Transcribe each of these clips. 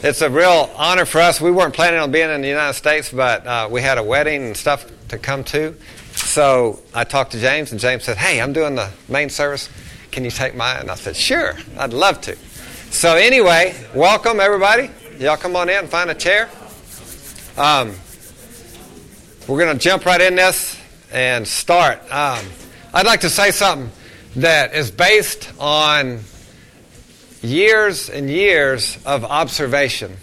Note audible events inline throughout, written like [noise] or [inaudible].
It's a real honor for us. We weren't planning on being in the United States, but uh, we had a wedding and stuff to come to. So I talked to James, and James said, Hey, I'm doing the main service. Can you take mine? And I said, Sure, I'd love to. So, anyway, welcome everybody. Y'all come on in and find a chair. Um, we're going to jump right in this and start. Um, I'd like to say something that is based on years and years of observation.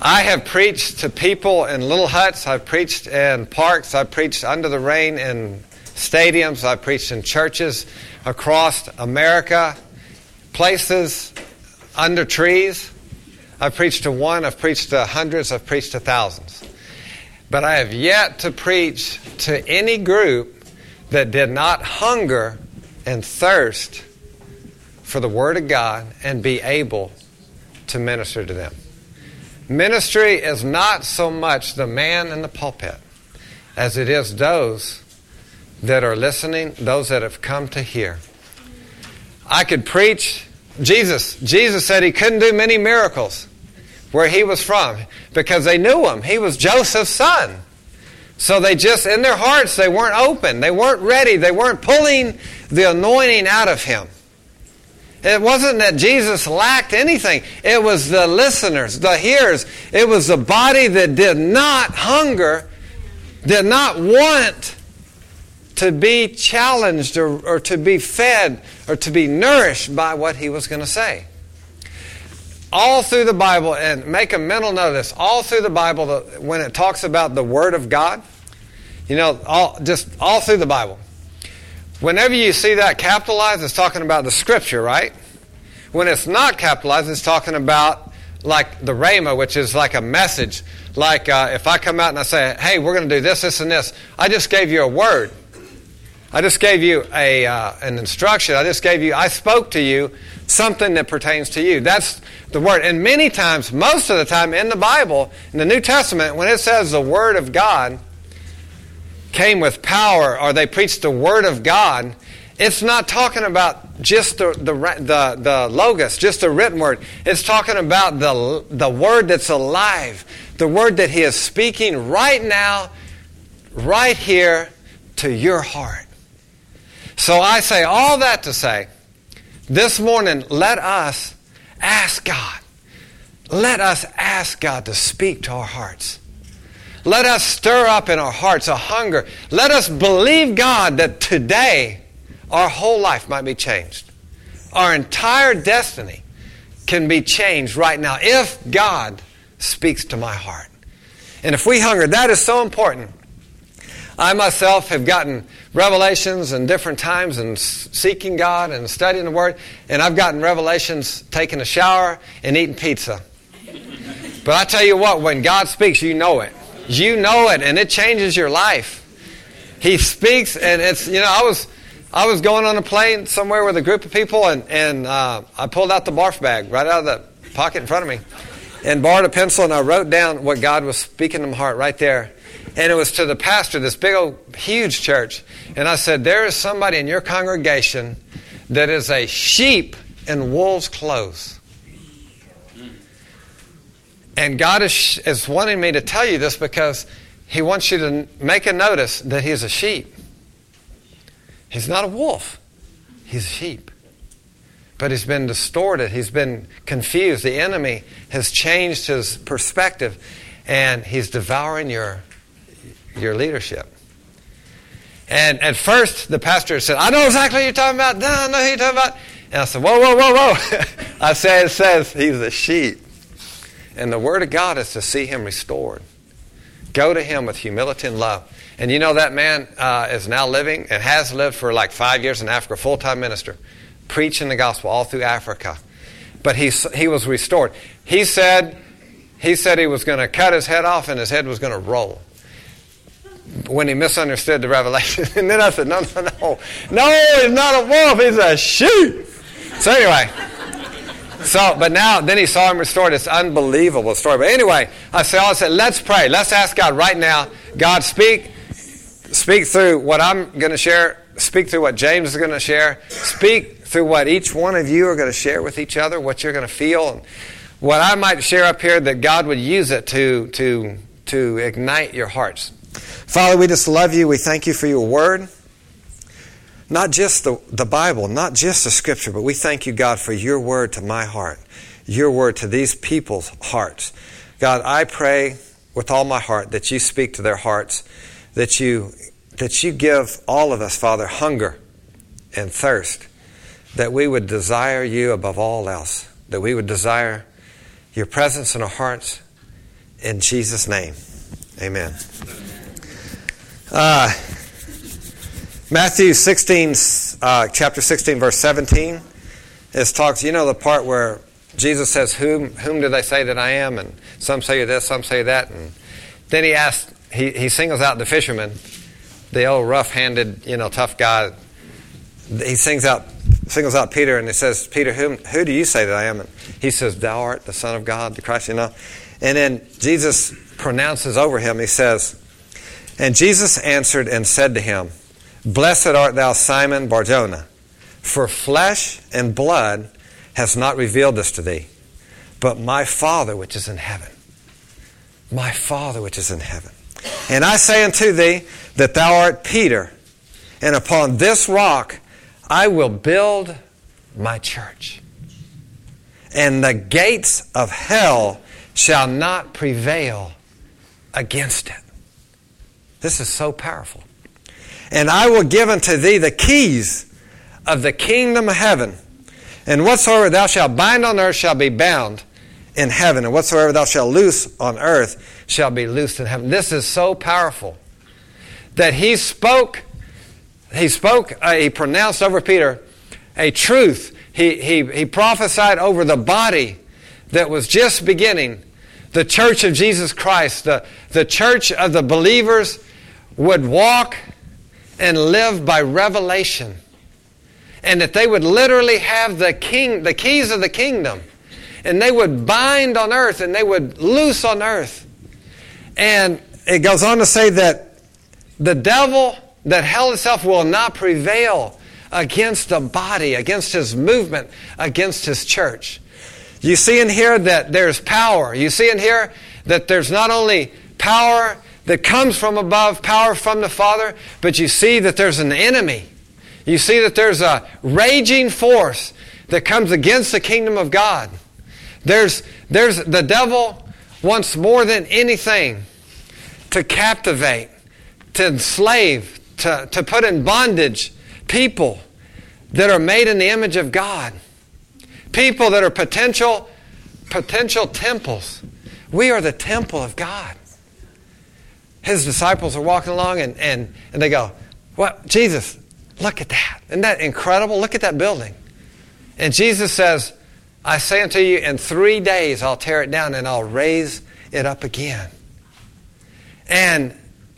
I have preached to people in little huts, I've preached in parks, I've preached under the rain in stadiums, I've preached in churches across America, places under trees. I've preached to one, I've preached to hundreds, I've preached to thousands. But I have yet to preach to any group that did not hunger and thirst for the Word of God and be able to minister to them. Ministry is not so much the man in the pulpit as it is those that are listening, those that have come to hear. I could preach Jesus. Jesus said he couldn't do many miracles where he was from because they knew him. He was Joseph's son. So they just, in their hearts, they weren't open. They weren't ready. They weren't pulling the anointing out of him. It wasn't that Jesus lacked anything. It was the listeners, the hearers. It was the body that did not hunger, did not want to be challenged or, or to be fed or to be nourished by what he was going to say. All through the Bible, and make a mental note of this, all through the Bible, when it talks about the Word of God, you know, all, just all through the Bible, Whenever you see that capitalized, it's talking about the scripture, right? When it's not capitalized, it's talking about like the rhema, which is like a message. Like uh, if I come out and I say, hey, we're going to do this, this, and this, I just gave you a word. I just gave you a, uh, an instruction. I just gave you, I spoke to you something that pertains to you. That's the word. And many times, most of the time in the Bible, in the New Testament, when it says the word of God, came with power or they preached the Word of God, it's not talking about just the, the, the, the logos, just the written word. It's talking about the, the word that's alive, the word that He is speaking right now, right here to your heart. So I say all that to say, this morning, let us ask God. Let us ask God to speak to our hearts. Let us stir up in our hearts a hunger. Let us believe God that today our whole life might be changed. Our entire destiny can be changed right now if God speaks to my heart. And if we hunger, that is so important. I myself have gotten revelations in different times and seeking God and studying the Word, and I've gotten revelations taking a shower and eating pizza. But I tell you what, when God speaks, you know it. You know it, and it changes your life. He speaks, and it's, you know, I was. I was going on a plane somewhere with a group of people, and, and uh, I pulled out the barf bag right out of the pocket in front of me and borrowed a pencil, and I wrote down what God was speaking to my heart right there. And it was to the pastor, this big old, huge church. And I said, There is somebody in your congregation that is a sheep in wolf's clothes. And God is, is wanting me to tell you this because He wants you to make a notice that He's a sheep. He's not a wolf, He's a sheep. But he's been distorted. He's been confused. The enemy has changed his perspective, and he's devouring your, your leadership. And at first, the pastor said, I know exactly what you're talking about. No, I know who you're talking about. And I said, Whoa, whoa, whoa, whoa. [laughs] I said, It says he's a sheep. And the Word of God is to see him restored. Go to him with humility and love. And you know that man uh, is now living and has lived for like five years in Africa, full time minister, preaching the gospel all through Africa. But he, he was restored. He said, he said he was going to cut his head off and his head was going to roll when he misunderstood the revelation. [laughs] and then I said, no, no, no. No, he's not a wolf. He's a sheep. So anyway. So, but now, then he saw him restored. It's unbelievable story. But anyway, I said, I said, let's pray. Let's ask God right now. God, speak, speak through what I'm going to share. Speak through what James is going to share. Speak through what each one of you are going to share with each other. What you're going to feel and what I might share up here, that God would use it to, to, to ignite your hearts. Father, we just love you. We thank you for your word. Not just the, the Bible, not just the scripture, but we thank you, God, for your word to my heart, your word to these people's hearts. God, I pray with all my heart that you speak to their hearts, that you, that you give all of us, Father, hunger and thirst, that we would desire you above all else, that we would desire your presence in our hearts. In Jesus' name, amen. Uh, Matthew 16, uh, chapter 16, verse 17, is talks, you know, the part where Jesus says, whom, whom do they say that I am? And some say this, some say that. And then he asks, he, he singles out the fisherman, the old rough handed, you know, tough guy. He sings out, singles out Peter and he says, Peter, whom, who do you say that I am? And he says, Thou art the Son of God, the Christ, you know. And then Jesus pronounces over him, he says, And Jesus answered and said to him, Blessed art thou, Simon Barjona, for flesh and blood has not revealed this to thee, but my Father which is in heaven. My Father which is in heaven. And I say unto thee that thou art Peter, and upon this rock I will build my church. And the gates of hell shall not prevail against it. This is so powerful and I will give unto thee the keys of the kingdom of heaven. And whatsoever thou shalt bind on earth shall be bound in heaven, and whatsoever thou shalt loose on earth shall be loosed in heaven. This is so powerful that he spoke, he spoke, uh, he pronounced over Peter a truth. He, he, he prophesied over the body that was just beginning, the church of Jesus Christ, the, the church of the believers would walk and live by revelation. And that they would literally have the king, the keys of the kingdom. And they would bind on earth and they would loose on earth. And it goes on to say that the devil, that hell itself will not prevail against the body, against his movement, against his church. You see in here that there's power. You see in here that there's not only power that comes from above, power from the Father, but you see that there's an enemy. You see that there's a raging force that comes against the kingdom of God. There's, there's the devil wants more than anything to captivate, to enslave, to, to put in bondage people that are made in the image of God. People that are potential potential temples. We are the temple of God his disciples are walking along and, and, and they go, What? Jesus, look at that. Isn't that incredible? Look at that building. And Jesus says, I say unto you, in three days I'll tear it down and I'll raise it up again. And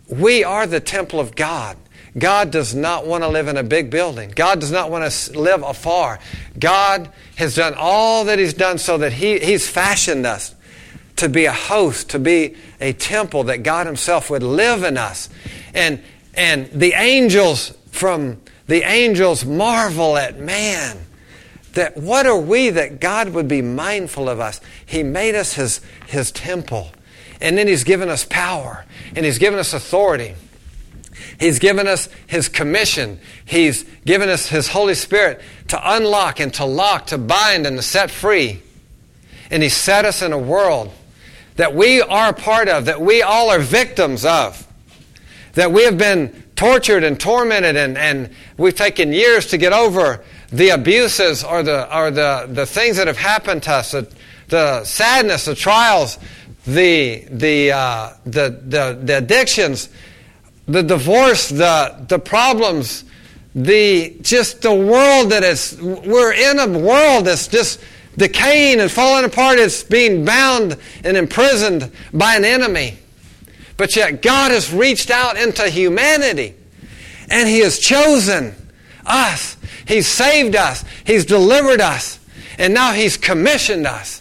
we are the temple of God. God does not want to live in a big building. God does not want to live afar. God has done all that He's done so that he, He's fashioned us to be a host, to be a temple, that God Himself would live in us. And, and the angels from the angels marvel at man. That what are we that God would be mindful of us? He made us His, his temple. And then He's given us power. And He's given us authority. He's given us His commission. He's given us His Holy Spirit to unlock and to lock, to bind and to set free. And He set us in a world that we are a part of, that we all are victims of, that we have been tortured and tormented and, and we've taken years to get over the abuses or the, or the, the things that have happened to us, the, the sadness, the trials, the, the, uh, the, the, the addictions, the divorce, the, the problems, the just the world that is we're in a world that's just decaying and falling apart. It's being bound and imprisoned by an enemy. But yet God has reached out into humanity and He has chosen us. He's saved us. He's delivered us. And now He's commissioned us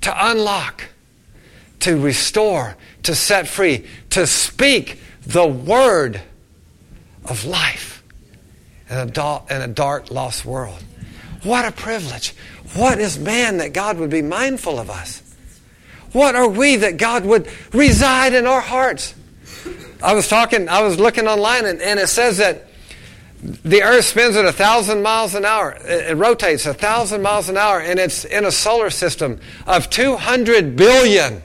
to unlock, to restore, to set free, to speak the word of life in a dark, in a dark lost world. What a privilege. What is man that God would be mindful of us? What are we that God would reside in our hearts? I was talking, I was looking online, and, and it says that the earth spins at a thousand miles an hour. It, it rotates a thousand miles an hour, and it's in a solar system of 200 billion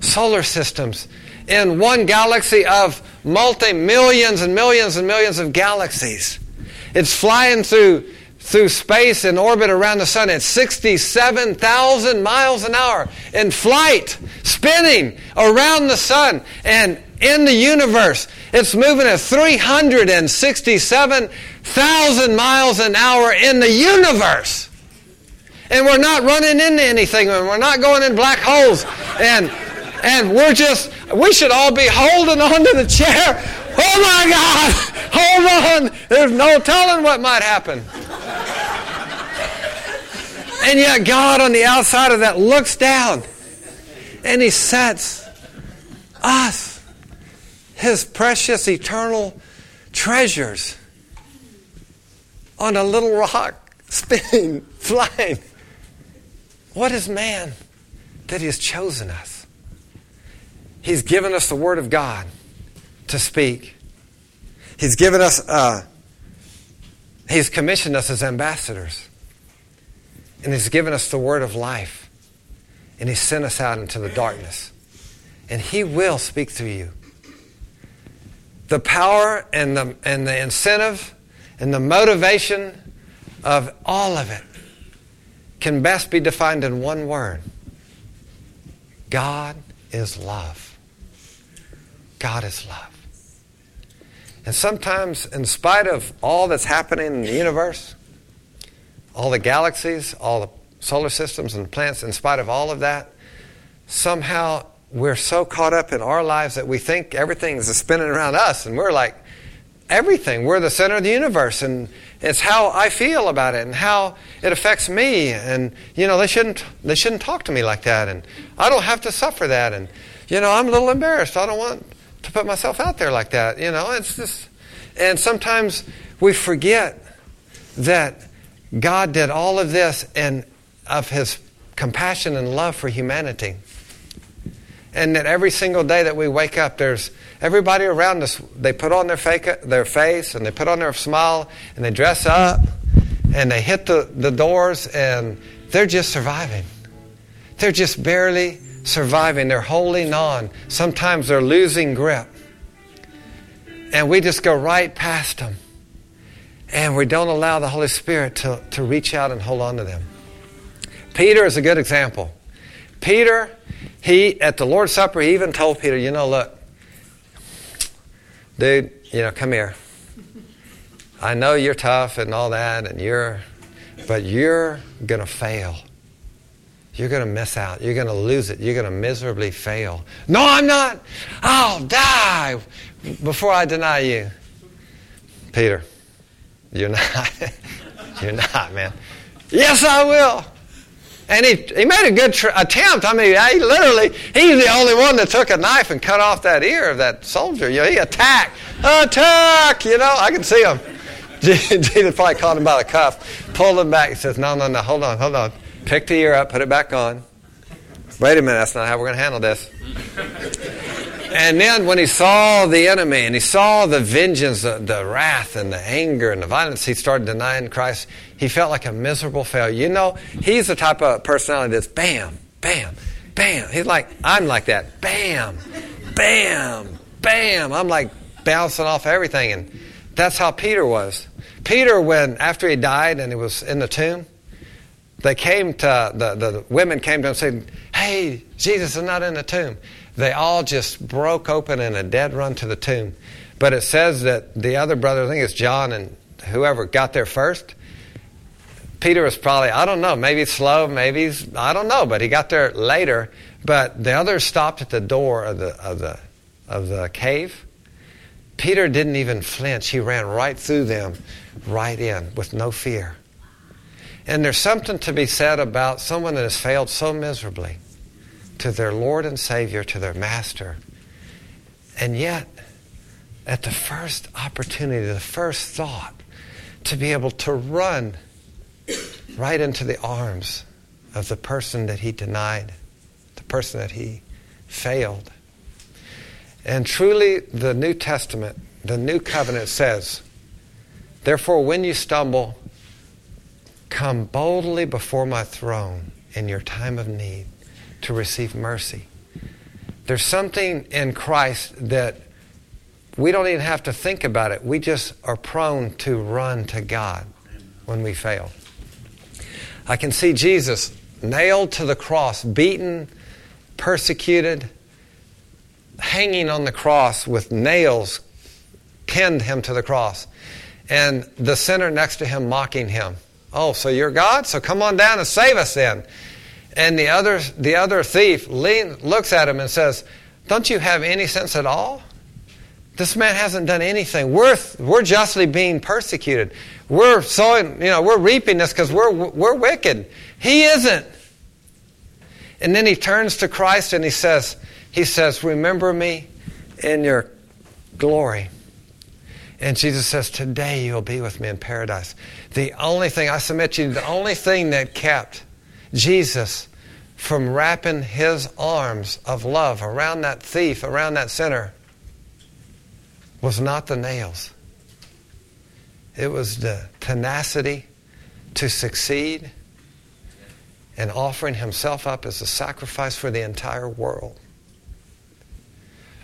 solar systems in one galaxy of multi millions and millions and millions of galaxies. It's flying through through space in orbit around the sun at 67,000 miles an hour in flight, spinning around the sun and in the universe. It's moving at 367,000 miles an hour in the universe. And we're not running into anything, and we're not going in black holes. And, and we're just, we should all be holding on to the chair. Oh my God, hold on. There's no telling what might happen. And yet, God on the outside of that looks down and He sets us, His precious eternal treasures, on a little rock, [laughs] spinning, flying. What is man that He has chosen us? He's given us the Word of God to speak. He's given us, uh, He's commissioned us as ambassadors. And He's given us the word of life. And He sent us out into the darkness. And He will speak through you. The power and the, and the incentive and the motivation of all of it can best be defined in one word God is love. God is love. And sometimes, in spite of all that's happening in the universe, all the galaxies, all the solar systems and planets, in spite of all of that, somehow we're so caught up in our lives that we think everything is spinning around us, and we're like, everything. We're the center of the universe, and it's how I feel about it and how it affects me. And you know, they shouldn't they shouldn't talk to me like that, and I don't have to suffer that. And you know, I'm a little embarrassed. I don't want to put myself out there like that. You know, it's just, and sometimes we forget that God did all of this and of his compassion and love for humanity. And that every single day that we wake up, there's everybody around us, they put on their, fake, their face and they put on their smile and they dress up and they hit the, the doors and they're just surviving. They're just barely surviving. They're holding on. Sometimes they're losing grip. And we just go right past them and we don't allow the Holy Spirit to, to reach out and hold on to them. Peter is a good example. Peter, he, at the Lord's Supper, he even told Peter, you know, look, dude, you know, come here. I know you're tough and all that, and you're, but you're going to fail. You're going to miss out. You're going to lose it. You're going to miserably fail. No, I'm not. I'll die before I deny you. Peter, you're not. [laughs] You're not, man. Yes, I will. And he, he made a good tr- attempt. I mean, he literally, he's the only one that took a knife and cut off that ear of that soldier. You know, he attacked. Attack! You know, I can see him. [laughs] Jesus probably caught him by the cuff, pulled him back. He says, No, no, no, hold on, hold on. Pick the ear up, put it back on. Wait a minute, that's not how we're going to handle this. And then when he saw the enemy and he saw the vengeance, the, the, wrath and the anger and the violence, he started denying Christ. He felt like a miserable failure. You know, he's the type of personality that's bam, bam, bam. He's like, I'm like that. Bam, bam, bam. I'm like bouncing off everything. And that's how Peter was. Peter, when after he died and he was in the tomb, they came to, the, the women came to him and said, Hey, Jesus is not in the tomb they all just broke open in a dead run to the tomb. But it says that the other brother, I think it's John and whoever, got there first. Peter was probably, I don't know, maybe slow, maybe he's, I don't know, but he got there later. But the others stopped at the door of the, of the, of the cave. Peter didn't even flinch. He ran right through them, right in, with no fear. And there's something to be said about someone that has failed so miserably to their Lord and Savior, to their Master. And yet, at the first opportunity, the first thought, to be able to run right into the arms of the person that he denied, the person that he failed. And truly, the New Testament, the New Covenant says, Therefore, when you stumble, come boldly before my throne in your time of need to receive mercy. There's something in Christ that we don't even have to think about it. We just are prone to run to God when we fail. I can see Jesus nailed to the cross, beaten, persecuted, hanging on the cross with nails pinned him to the cross, and the sinner next to him mocking him. Oh, so you're God? So come on down and save us then. And the other, the other thief lean, looks at him and says, Don't you have any sense at all? This man hasn't done anything. We're, we're justly being persecuted. We're sowing, you know, we're reaping this because we're, we're wicked. He isn't. And then he turns to Christ and he says, he says, Remember me in your glory. And Jesus says, Today you'll be with me in paradise. The only thing, I submit to you, the only thing that kept Jesus from wrapping his arms of love around that thief, around that sinner, was not the nails. It was the tenacity to succeed and offering himself up as a sacrifice for the entire world.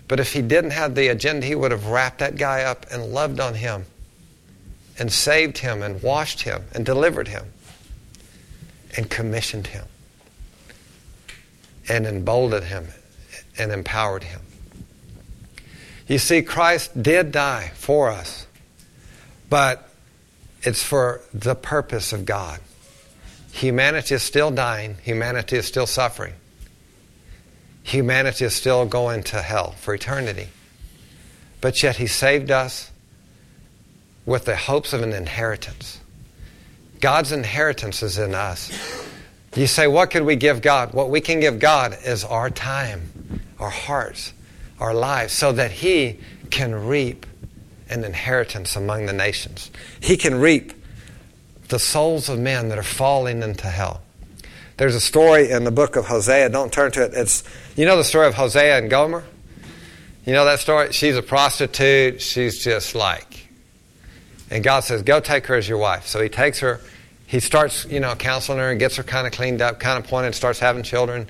But if he didn't have the agenda, he would have wrapped that guy up and loved on him and saved him and washed him and delivered him and commissioned him and emboldened him and empowered him. You see, Christ did die for us, but it's for the purpose of God. Humanity is still dying, humanity is still suffering humanity is still going to hell for eternity. But yet he saved us with the hopes of an inheritance. God's inheritance is in us. You say, what could we give God? What we can give God is our time, our hearts, our lives, so that He can reap an inheritance among the nations. He can reap the souls of men that are falling into hell. There's a story in the book of Hosea. Don't turn to it. It's you know the story of Hosea and Gomer. You know that story. She's a prostitute. She's just like, and God says, "Go take her as your wife." So He takes her. He starts, you know, counseling her and gets her kind of cleaned up, kind of pointed, starts having children.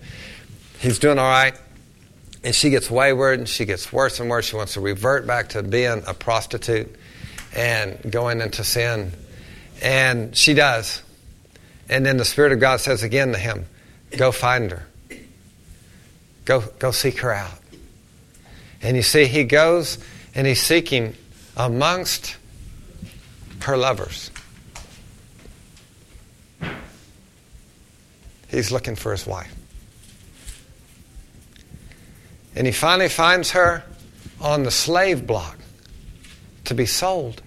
He's doing all right, and she gets wayward and she gets worse and worse. She wants to revert back to being a prostitute and going into sin, and she does. And then the Spirit of God says again to him, Go find her. Go, go seek her out. And you see, he goes and he's seeking amongst her lovers. He's looking for his wife. And he finally finds her on the slave block to be sold.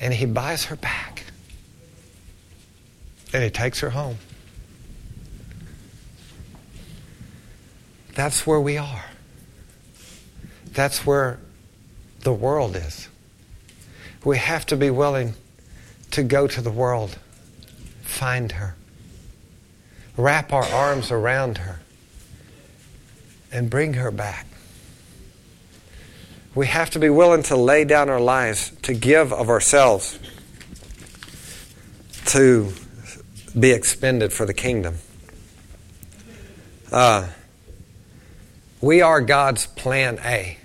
And he buys her back. And he takes her home. That's where we are. That's where the world is. We have to be willing to go to the world, find her, wrap our arms around her, and bring her back. We have to be willing to lay down our lives, to give of ourselves, to be expended for the kingdom. Uh, we are God's plan A,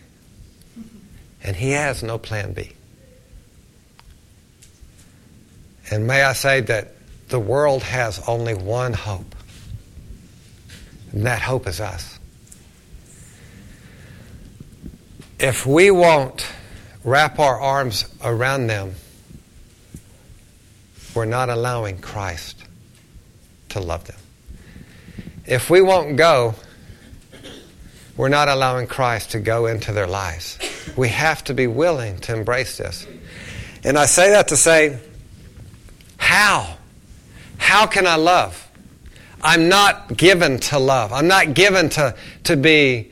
and He has no plan B. And may I say that the world has only one hope, and that hope is us. If we won't wrap our arms around them, we're not allowing Christ to love them. If we won't go, we're not allowing Christ to go into their lives. We have to be willing to embrace this. And I say that to say, how? How can I love? I'm not given to love. I'm not given to, to be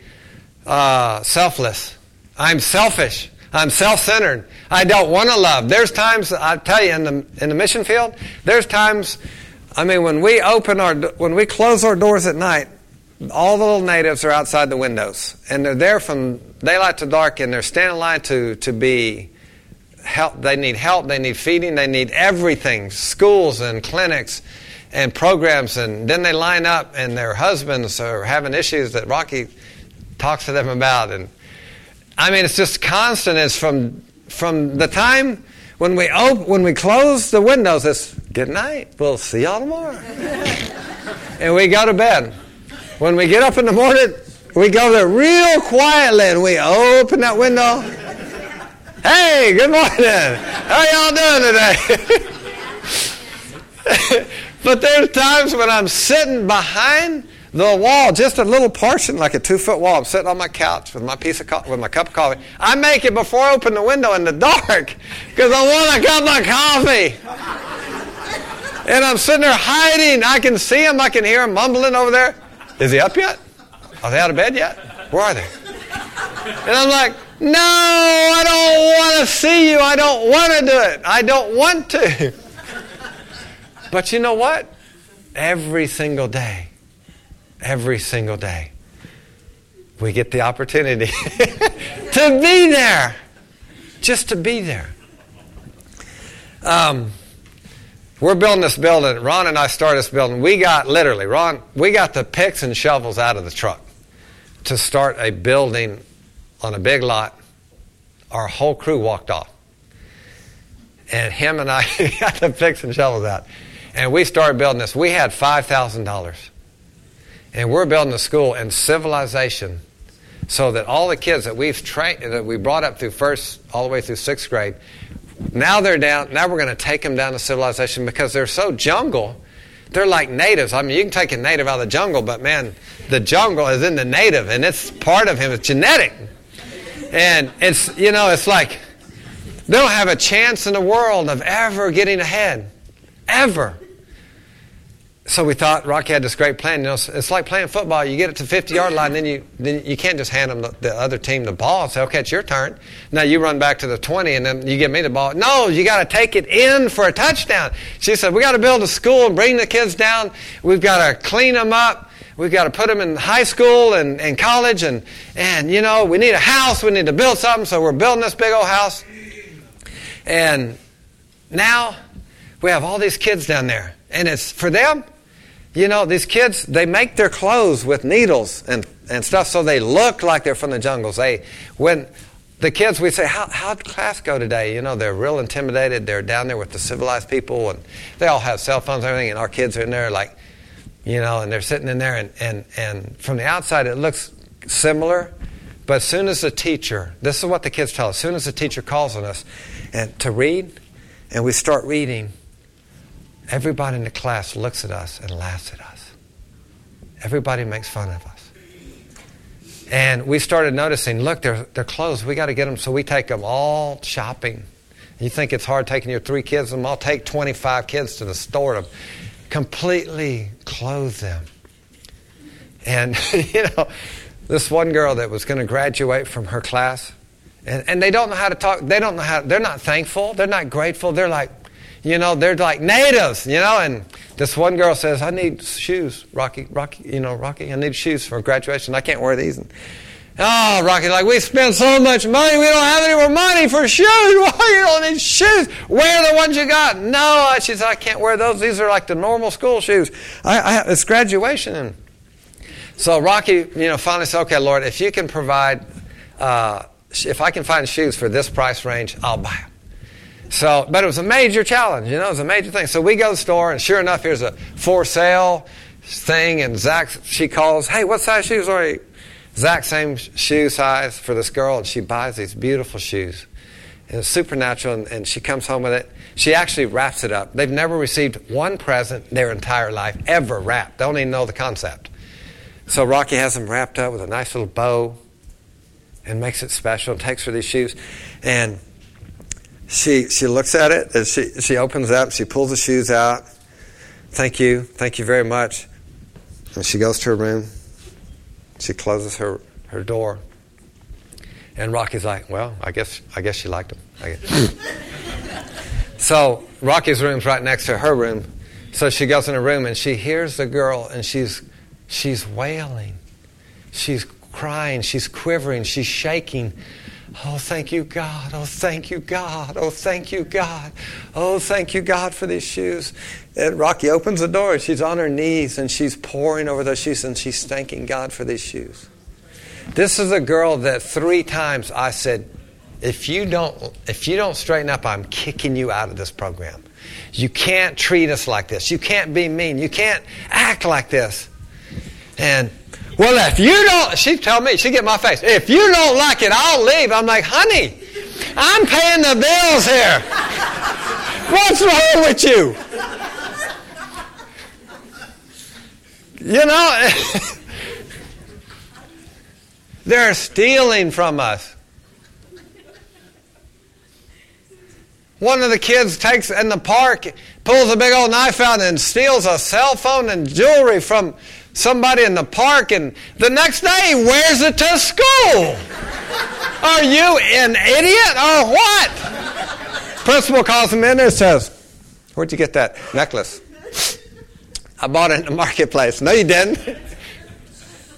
uh, selfless. I'm selfish. I'm self centered. I don't want to love. There's times I tell you in the in the mission field. There's times, I mean, when we open our when we close our doors at night, all the little natives are outside the windows, and they're there from daylight to dark, and they're standing in line to to be help. They need help. They need feeding. They need everything. Schools and clinics and programs, and then they line up, and their husbands are having issues that Rocky talks to them about, and I mean, it's just constant. It's from from the time when we open, when we close the windows. It's good night. We'll see y'all tomorrow, [laughs] and we go to bed. When we get up in the morning, we go there real quietly, and we open that window. Hey, good morning. How y'all doing today? [laughs] but there's times when I'm sitting behind the wall, just a little portion, like a two foot wall. I'm sitting on my couch with my piece of co- with my cup of coffee. I make it before I open the window in the dark because I want a cup of coffee. and I'm sitting there hiding. I can see him. I can hear him mumbling over there. Is he up yet? Are they out of bed yet? Where are they? And I'm like, no, I don't want to see you. I don't want to do it. I don't want to. But you know what? Every single day, every single day. We get the opportunity [laughs] to be there, just to be there. Um, we're building this building. Ron and I started this building. We got literally, Ron, we got the picks and shovels out of the truck to start a building on a big lot. Our whole crew walked off. And him and I [laughs] got the picks and shovels out. And we started building this. We had $5,000 and we're building a school in civilization so that all the kids that we've trained that we brought up through first all the way through sixth grade now they're down now we're going to take them down to civilization because they're so jungle. They're like natives. I mean you can take a native out of the jungle but man the jungle is in the native and it's part of him. It's genetic. And it's you know it's like they don't have a chance in the world of ever getting ahead. Ever so we thought Rocky had this great plan. You know, it's like playing football. You get it to 50 yard mm-hmm. line, then you then you can't just hand them the, the, other team the ball and say, "Okay, it's your turn." Now you run back to the 20, and then you give me the ball. No, you got to take it in for a touchdown. She said, "We got to build a school and bring the kids down. We've got to clean them up. We've got to put them in high school and, and college, and and you know, we need a house. We need to build something. So we're building this big old house, and now we have all these kids down there, and it's for them." You know, these kids, they make their clothes with needles and, and stuff so they look like they're from the jungles. They, when the kids, we say, How, how'd class go today? You know, they're real intimidated. They're down there with the civilized people and they all have cell phones and everything, and our kids are in there like, you know, and they're sitting in there and, and, and from the outside it looks similar. But as soon as the teacher, this is what the kids tell us, as soon as the teacher calls on us and to read, and we start reading, Everybody in the class looks at us and laughs at us. Everybody makes fun of us. And we started noticing, look, they're, they're closed. We got to get them. So we take them all shopping. You think it's hard taking your three kids? I'll take 25 kids to the store to completely clothe them. And, [laughs] you know, this one girl that was going to graduate from her class, and, and they don't know how to talk. They don't know how, they're not thankful. They're not grateful. They're like, you know, they're like natives, you know, and this one girl says, I need shoes, Rocky, Rocky, you know, Rocky, I need shoes for graduation. I can't wear these. And, oh, Rocky, like, we spend so much money, we don't have any more money for shoes. [laughs] Why you don't need shoes? Wear the ones you got. No, she said, I can't wear those. These are like the normal school shoes. I, I it's graduation. And so Rocky, you know, finally said, okay, Lord, if you can provide, uh, if I can find shoes for this price range, I'll buy them. So, but it was a major challenge, you know, it was a major thing. So we go to the store, and sure enough, here's a for sale thing, and Zach, she calls, hey, what size shoes are you? Zach, same shoe size for this girl, and she buys these beautiful shoes. And it's supernatural, and, and she comes home with it. She actually wraps it up. They've never received one present their entire life, ever wrapped. They don't even know the concept. So Rocky has them wrapped up with a nice little bow and makes it special and takes her these shoes. And she she looks at it and she she opens up. She pulls the shoes out. Thank you, thank you very much. And she goes to her room. She closes her her door. And Rocky's like, well, I guess I guess she liked him. [laughs] so Rocky's room's right next to her room. So she goes in her room and she hears the girl and she's she's wailing. She's crying, she's quivering, she's shaking. Oh, thank you, God. Oh, thank you, God. Oh, thank you, God. Oh, thank you, God, for these shoes. And Rocky opens the door. She's on her knees and she's pouring over those shoes and she's thanking God for these shoes. This is a girl that three times I said, if you don't, if you don't straighten up, I'm kicking you out of this program. You can't treat us like this. You can't be mean. You can't act like this. And well, if you don't, she tell me, she get my face. If you don't like it, I'll leave. I'm like, honey, I'm paying the bills here. [laughs] What's wrong with you? You know, [laughs] they're stealing from us. One of the kids takes in the park, pulls a big old knife out and steals a cell phone and jewelry from somebody in the park, and the next day wears it to school. Are you an idiot or what? Principal calls him in and says, Where'd you get that necklace? I bought it in the marketplace. No, you didn't.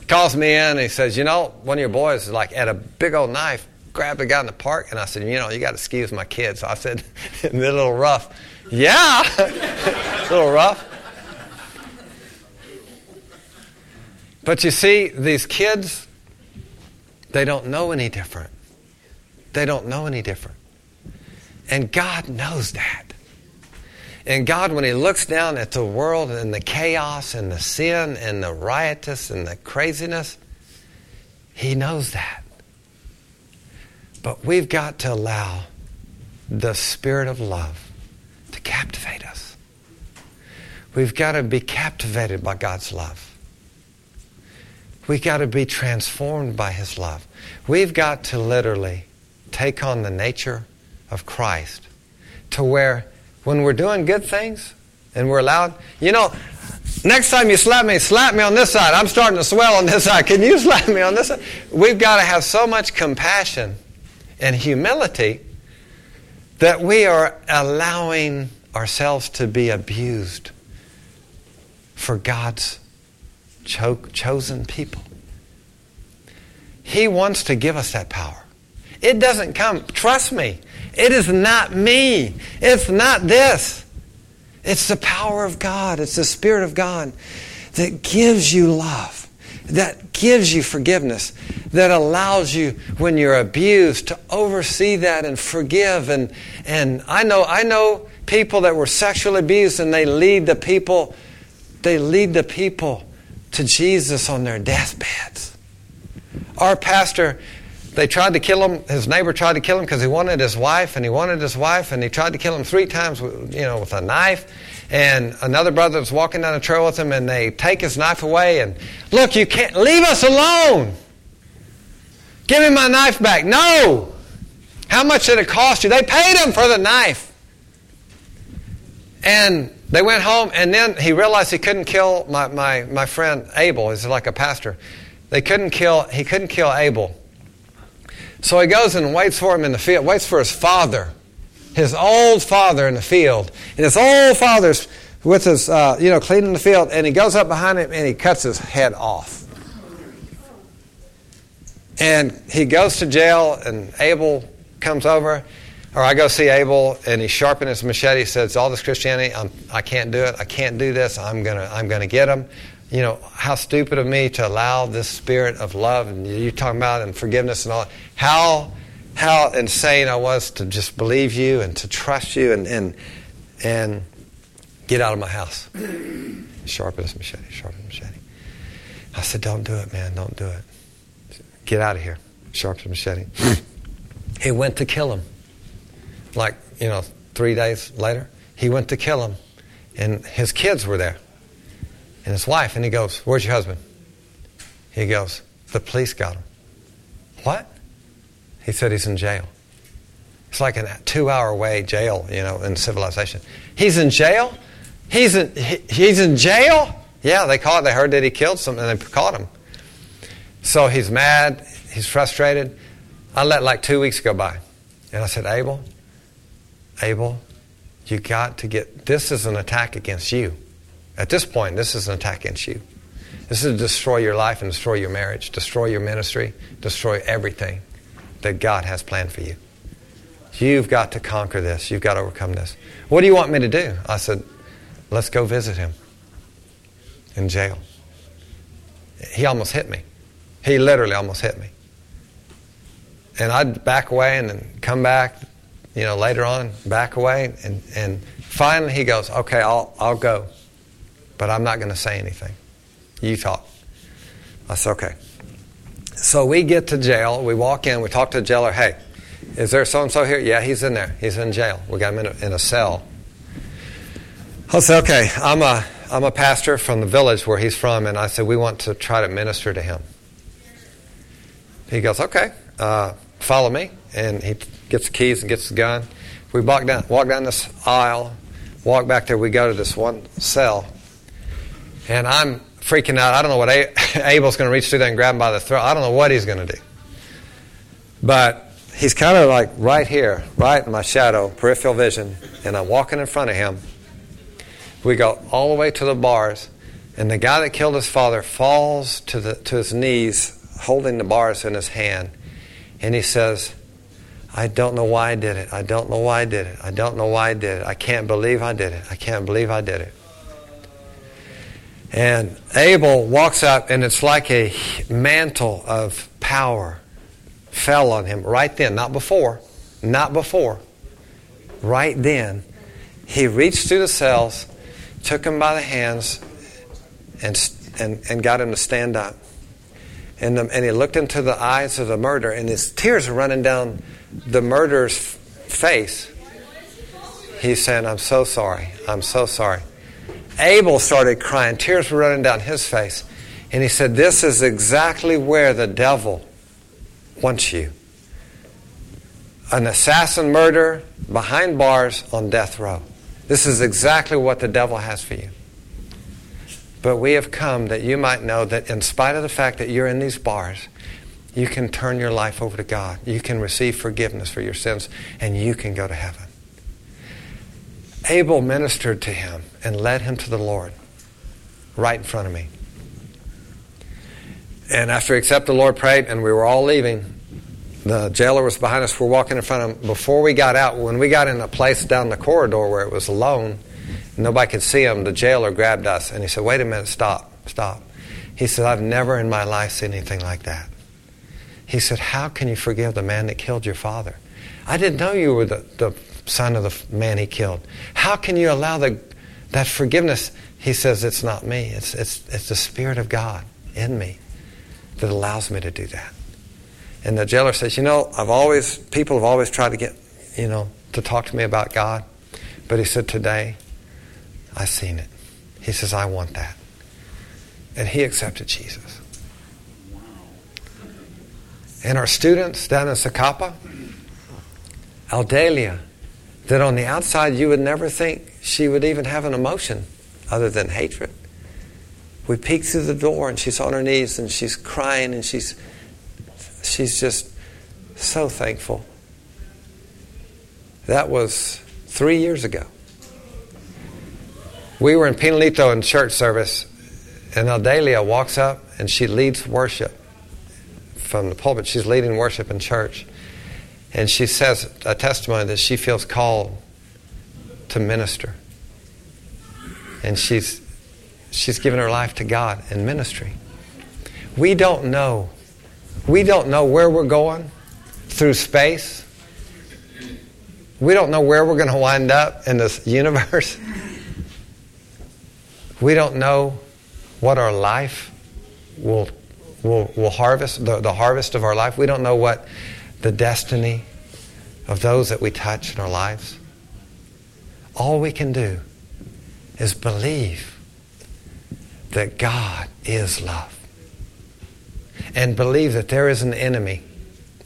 calls me in and he says, You know, one of your boys is like at a big old knife, grabbed a guy in the park, and I said, You know, you got to excuse my kids. So I said, [laughs] A little rough. Yeah, a [laughs] little rough. But you see, these kids, they don't know any different. They don't know any different. And God knows that. And God, when He looks down at the world and the chaos and the sin and the riotous and the craziness, He knows that. But we've got to allow the Spirit of love to captivate us. We've got to be captivated by God's love. We've got to be transformed by His love. We've got to literally take on the nature of Christ to where when we're doing good things and we're allowed, you know, next time you slap me, slap me on this side. I'm starting to swell on this side. Can you [laughs] slap me on this side? We've got to have so much compassion and humility that we are allowing ourselves to be abused for God's cho- chosen people. He wants to give us that power. It doesn't come, trust me, it is not me. It's not this. It's the power of God. It's the Spirit of God that gives you love, that gives you forgiveness, that allows you, when you're abused, to oversee that and forgive. And, and I know, I know people that were sexually abused and they lead the people, they lead the people to Jesus on their deathbeds. Our pastor, they tried to kill him. His neighbor tried to kill him because he wanted his wife, and he wanted his wife, and he tried to kill him three times, you know, with a knife. And another brother was walking down the trail with him, and they take his knife away. And look, you can't leave us alone. Give me my knife back. No. How much did it cost you? They paid him for the knife. And they went home, and then he realized he couldn't kill my, my, my friend Abel. He's like a pastor. They couldn't kill, he couldn't kill Abel. So he goes and waits for him in the field, waits for his father, his old father in the field. And his old father's with his, uh, you know, cleaning the field, and he goes up behind him and he cuts his head off. And he goes to jail, and Abel comes over or I go see Abel and he's sharpening his machete. He says, "All this Christianity, I'm, I can't do it. I can't do this. I'm gonna, I'm gonna get him." You know, how stupid of me to allow this spirit of love and you talking about and forgiveness and all. How, how insane I was to just believe you and to trust you and and and get out of my house. [clears throat] Sharpen his machete. Sharpen his machete. I said, "Don't do it, man. Don't do it. Get out of here." Sharpen his machete. [clears throat] he went to kill him like, you know, three days later, he went to kill him. And his kids were there. And his wife. And he goes, Where's your husband? He goes, The police got him. What? He said he's in jail. It's like a two hour way jail, you know, in civilization. He's in jail? He's in, he, he's in jail? Yeah, they caught. They heard that he killed someone and they caught him. So he's mad. He's frustrated. I let like two weeks go by. And I said, Abel, Abel, you got to get, this is an attack against you. At this point, this is an attack against you. This is to destroy your life and destroy your marriage, destroy your ministry, destroy everything that God has planned for you. You've got to conquer this. You've got to overcome this. What do you want me to do? I said, let's go visit him in jail. He almost hit me. He literally almost hit me. And I'd back away and then come back, you know, later on, back away. And, and finally he goes, okay, I'll, I'll go. But I'm not going to say anything. You talk. I said, okay. So we get to jail. We walk in. We talk to the jailer. Hey, is there so and so here? Yeah, he's in there. He's in jail. We got him in a, in a cell. I said, okay, I'm a, I'm a pastor from the village where he's from, and I said, we want to try to minister to him. He goes, okay, uh, follow me. And he gets the keys and gets the gun. We walk down, walk down this aisle, walk back there. We go to this one cell, and I'm freaking out. I don't know what [laughs] Abel's going to reach through there and grab him by the throat. I don't know what he's going to do. But he's kind of like right here, right in my shadow, peripheral vision, and I'm walking in front of him. We go all the way to the bars, and the guy that killed his father falls to, the, to his knees, holding the bars in his hand, and he says, I don't know why I did it. I don't know why I did it. I don't know why I did it. I can't believe I did it. I can't believe I did it. And Abel walks up, and it's like a mantle of power fell on him right then, not before, not before. Right then, he reached through the cells, took him by the hands, and, and, and got him to stand up. And, the, and he looked into the eyes of the murderer, and his tears were running down the murderer's face. He's saying, I'm so sorry. I'm so sorry. Abel started crying. Tears were running down his face. And he said, This is exactly where the devil wants you. An assassin murderer behind bars on death row. This is exactly what the devil has for you. But we have come that you might know that in spite of the fact that you're in these bars, you can turn your life over to God. You can receive forgiveness for your sins, and you can go to heaven. Abel ministered to him and led him to the Lord right in front of me. And after he accepted the Lord prayed, and we were all leaving, the jailer was behind us. We're walking in front of him. Before we got out, when we got in a place down the corridor where it was alone, nobody could see him, the jailer grabbed us and he said, Wait a minute, stop, stop. He said, I've never in my life seen anything like that. He said, How can you forgive the man that killed your father? I didn't know you were the, the son of the man he killed. How can you allow the, that forgiveness? He says, It's not me, it's, it's, it's the Spirit of God in me that allows me to do that. And the jailer says, You know, I've always, people have always tried to get, you know, to talk to me about God. But he said, Today, I've seen it. He says, I want that. And he accepted Jesus. And our students down in Zacapa, Aldelia, that on the outside you would never think she would even have an emotion other than hatred. We peeked through the door and she's on her knees and she's crying and she's she's just so thankful. That was three years ago. We were in Pinalito in church service, and Aldelia walks up and she leads worship from the pulpit. She's leading worship in church. And she says a testimony that she feels called to minister. And she's, she's given her life to God in ministry. We don't know we don't know where we're going through space. We don't know where we're going to wind up in this [laughs] universe. We don't know what our life will, will, will harvest, the, the harvest of our life. We don't know what the destiny of those that we touch in our lives. All we can do is believe that God is love and believe that there is an enemy,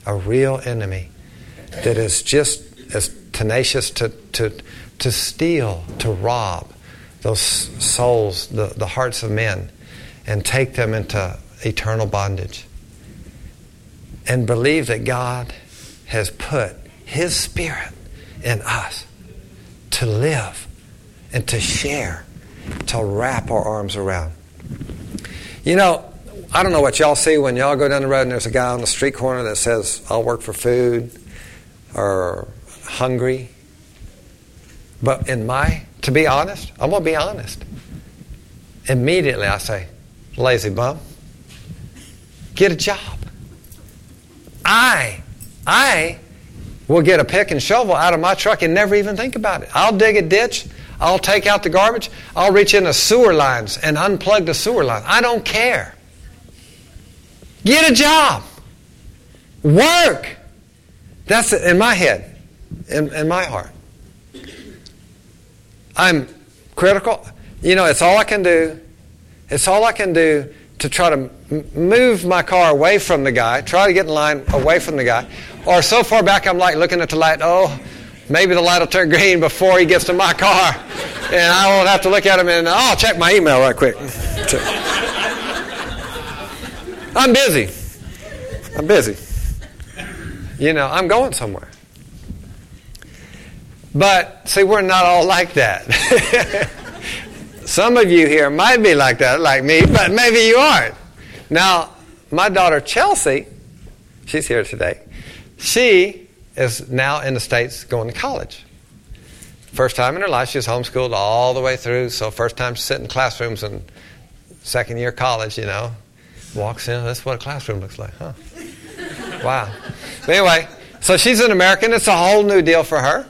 a real enemy, that is just as tenacious to, to, to steal, to rob those souls, the, the hearts of men, and take them into eternal bondage. and believe that God has put His Spirit in us to live and to share, to wrap our arms around. You know, I don't know what y'all see when y'all go down the road and there's a guy on the street corner that says, I'll work for food or hungry. But in my, to be honest, I'm going to be honest. Immediately I say, lazy bum, get a job. I, I will get a pick and shovel out of my truck and never even think about it. I'll dig a ditch. I'll take out the garbage. I'll reach in the sewer lines and unplug the sewer line. I don't care. Get a job. Work. That's in my head, in, in my heart. I'm critical. You know, it's all I can do. It's all I can do to try to move my car away from the guy, try to get in line away from the guy. Or so far back, I'm like looking at the light, oh, maybe the light will turn green before he gets to my car. [laughs] And I won't have to look at him and, oh, I'll check my email right quick. I'm busy. I'm busy. You know, I'm going somewhere. But see, we're not all like that. [laughs] Some of you here might be like that, like me, but maybe you aren't. Now, my daughter Chelsea, she's here today. She is now in the States going to college. First time in her life, she was homeschooled all the way through. So, first time she sit in classrooms in second year college, you know, walks in. That's what a classroom looks like, huh? [laughs] Wow. But anyway, so she's an American. It's a whole new deal for her.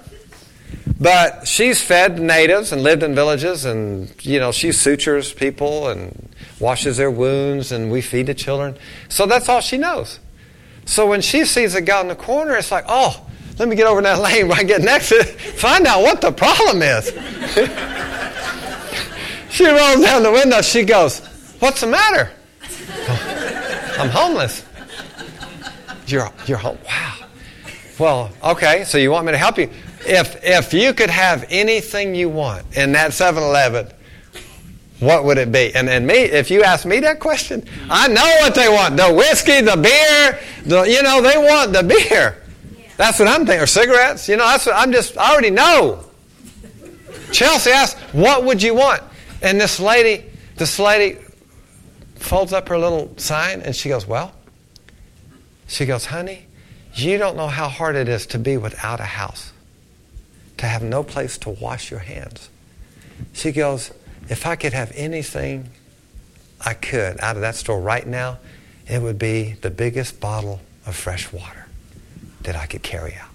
But she's fed natives and lived in villages, and you know she sutures people and washes their wounds, and we feed the children. So that's all she knows. So when she sees a guy in the corner, it's like, oh, let me get over that lane where I get next to it, [laughs] find out what the problem is. [laughs] she rolls down the window. She goes, "What's the matter?" [laughs] I'm homeless. You're you're home. Wow. Well, okay. So you want me to help you? If, if you could have anything you want in that 7 Eleven, what would it be? And, and me, if you ask me that question, I know what they want. The whiskey, the beer, the, you know, they want the beer. That's what I'm thinking. Or cigarettes. You know, that's what I'm just, I already know. Chelsea asked, what would you want? And this lady, this lady folds up her little sign and she goes, well, she goes, honey, you don't know how hard it is to be without a house to have no place to wash your hands. She goes, If I could have anything I could out of that store right now, it would be the biggest bottle of fresh water that I could carry out.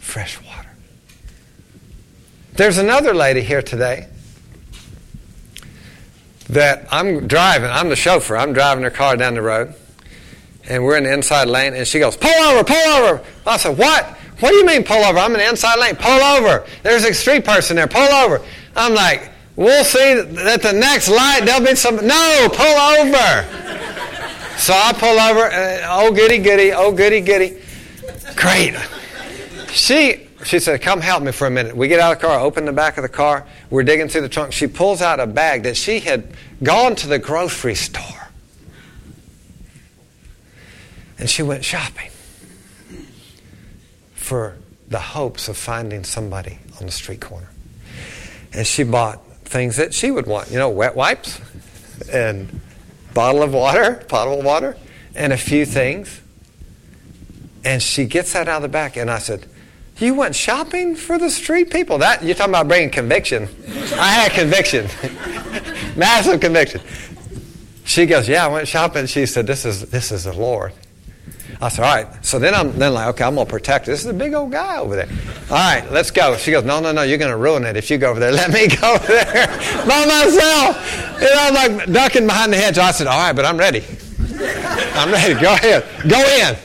Fresh water. There's another lady here today that I'm driving. I'm the chauffeur. I'm driving her car down the road. And we're in the inside lane. And she goes, Pull over, pull over. I said, What? What do you mean pull over? I'm in the inside lane. Pull over. There's a street person there. Pull over. I'm like, we'll see at the next light there'll be some. No, pull over. So I pull over. And, oh goody goody. Oh goody goody. Great. She she said, "Come help me for a minute." We get out of the car, open the back of the car. We're digging through the trunk. She pulls out a bag that she had gone to the grocery store, and she went shopping for the hopes of finding somebody on the street corner. And she bought things that she would want, you know, wet wipes and bottle of water, of water, and a few things. And she gets that out of the back, and I said, "You went shopping for the street people? That you're talking about bringing conviction? I had conviction, [laughs] massive conviction." She goes, "Yeah, I went shopping." She said, "This is this is the Lord." I said, all right. So then I'm then like, okay, I'm gonna protect This is a big old guy over there. All right, let's go. She goes, no, no, no, you're gonna ruin it if you go over there. [laughs] Let me go over there by myself. And I'm like ducking behind the hedge. I said, all right, but I'm ready. I'm ready. Go ahead. Go in.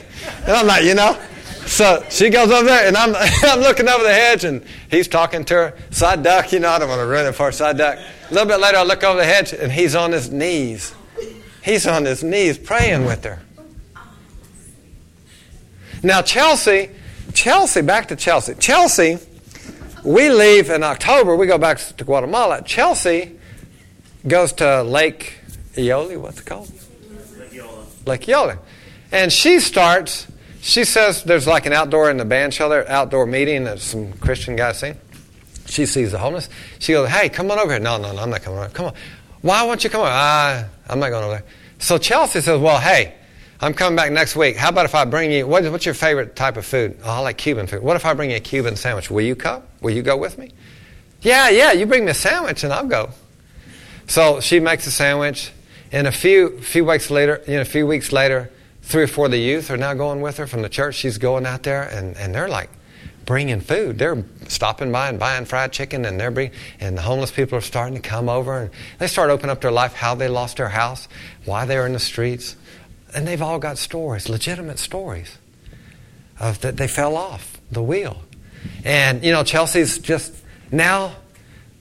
And I'm like, you know. So she goes over there, and I'm, [laughs] I'm looking over the hedge, and he's talking to her. So I duck, you know, I don't want to ruin it for her, so I duck. A little bit later, I look over the hedge, and he's on his knees. He's on his knees praying with her. Now, Chelsea, Chelsea, back to Chelsea. Chelsea, we leave in October, we go back to Guatemala. Chelsea goes to Lake Eole, what's it called? Lake Eola. Lake. And she starts, she says there's like an outdoor in the band shelter, outdoor meeting that some Christian guys sing. She sees the homeless. She goes, Hey, come on over here. No, no, no, I'm not coming over. Come on. Why won't you come over? Ah, I'm not going over there. So Chelsea says, Well, hey, I'm coming back next week. How about if I bring you, what, what's your favorite type of food? Oh, I like Cuban food. What if I bring you a Cuban sandwich? Will you come? Will you go with me? Yeah, yeah, you bring me a sandwich and I'll go. So she makes a sandwich, and a few, few weeks later, you know, a few weeks later, three or four of the youth are now going with her from the church. She's going out there, and, and they're like bringing food. They're stopping by and buying fried chicken, and they're bring, and the homeless people are starting to come over, and they start opening up their life, how they lost their house, why they were in the streets, and they've all got stories, legitimate stories, of that they fell off the wheel, and you know Chelsea's just now,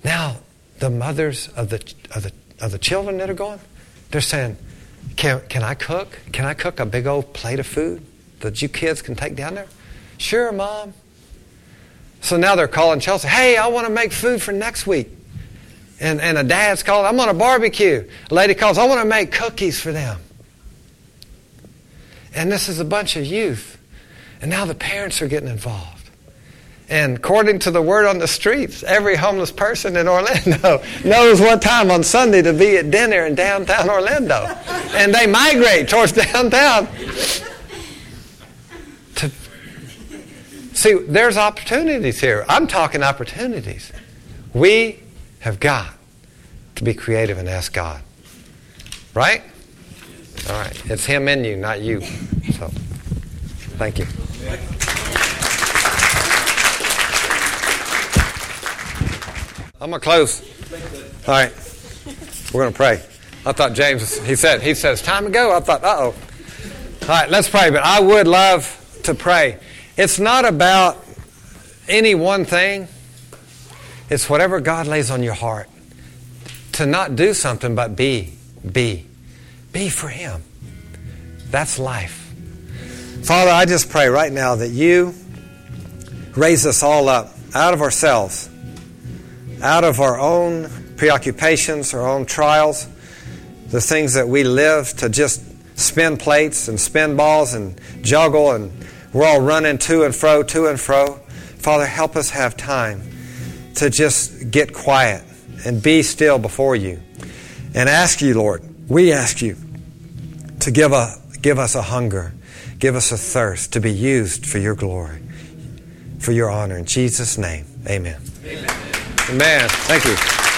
now the mothers of the of the of the children that are going, they're saying, "Can can I cook? Can I cook a big old plate of food that you kids can take down there?" Sure, mom. So now they're calling Chelsea, "Hey, I want to make food for next week." And, and a dad's calling, I'm on a barbecue. A lady calls, I want to make cookies for them. And this is a bunch of youth. And now the parents are getting involved. And according to the word on the streets, every homeless person in Orlando [laughs] knows what time on Sunday to be at dinner in downtown Orlando. And they migrate towards [laughs] downtown. To See, there's opportunities here. I'm talking opportunities. We have got to be creative and ask God. Right? All right. It's Him in you, not you. So, thank you. I'm gonna close. All right, we're gonna pray. I thought James. He said. He says time to go. I thought, uh oh. All right, let's pray. But I would love to pray. It's not about any one thing. It's whatever God lays on your heart to not do something, but be, be, be for Him. That's life. Father, I just pray right now that you raise us all up out of ourselves out of our own preoccupations, our own trials, the things that we live to just spin plates and spin balls and juggle, and we're all running to and fro, to and fro. Father, help us have time to just get quiet and be still before you and ask you, Lord, we ask you to give, a, give us a hunger, give us a thirst to be used for your glory, for your honor. In Jesus' name, amen. amen. Amen. Thank you.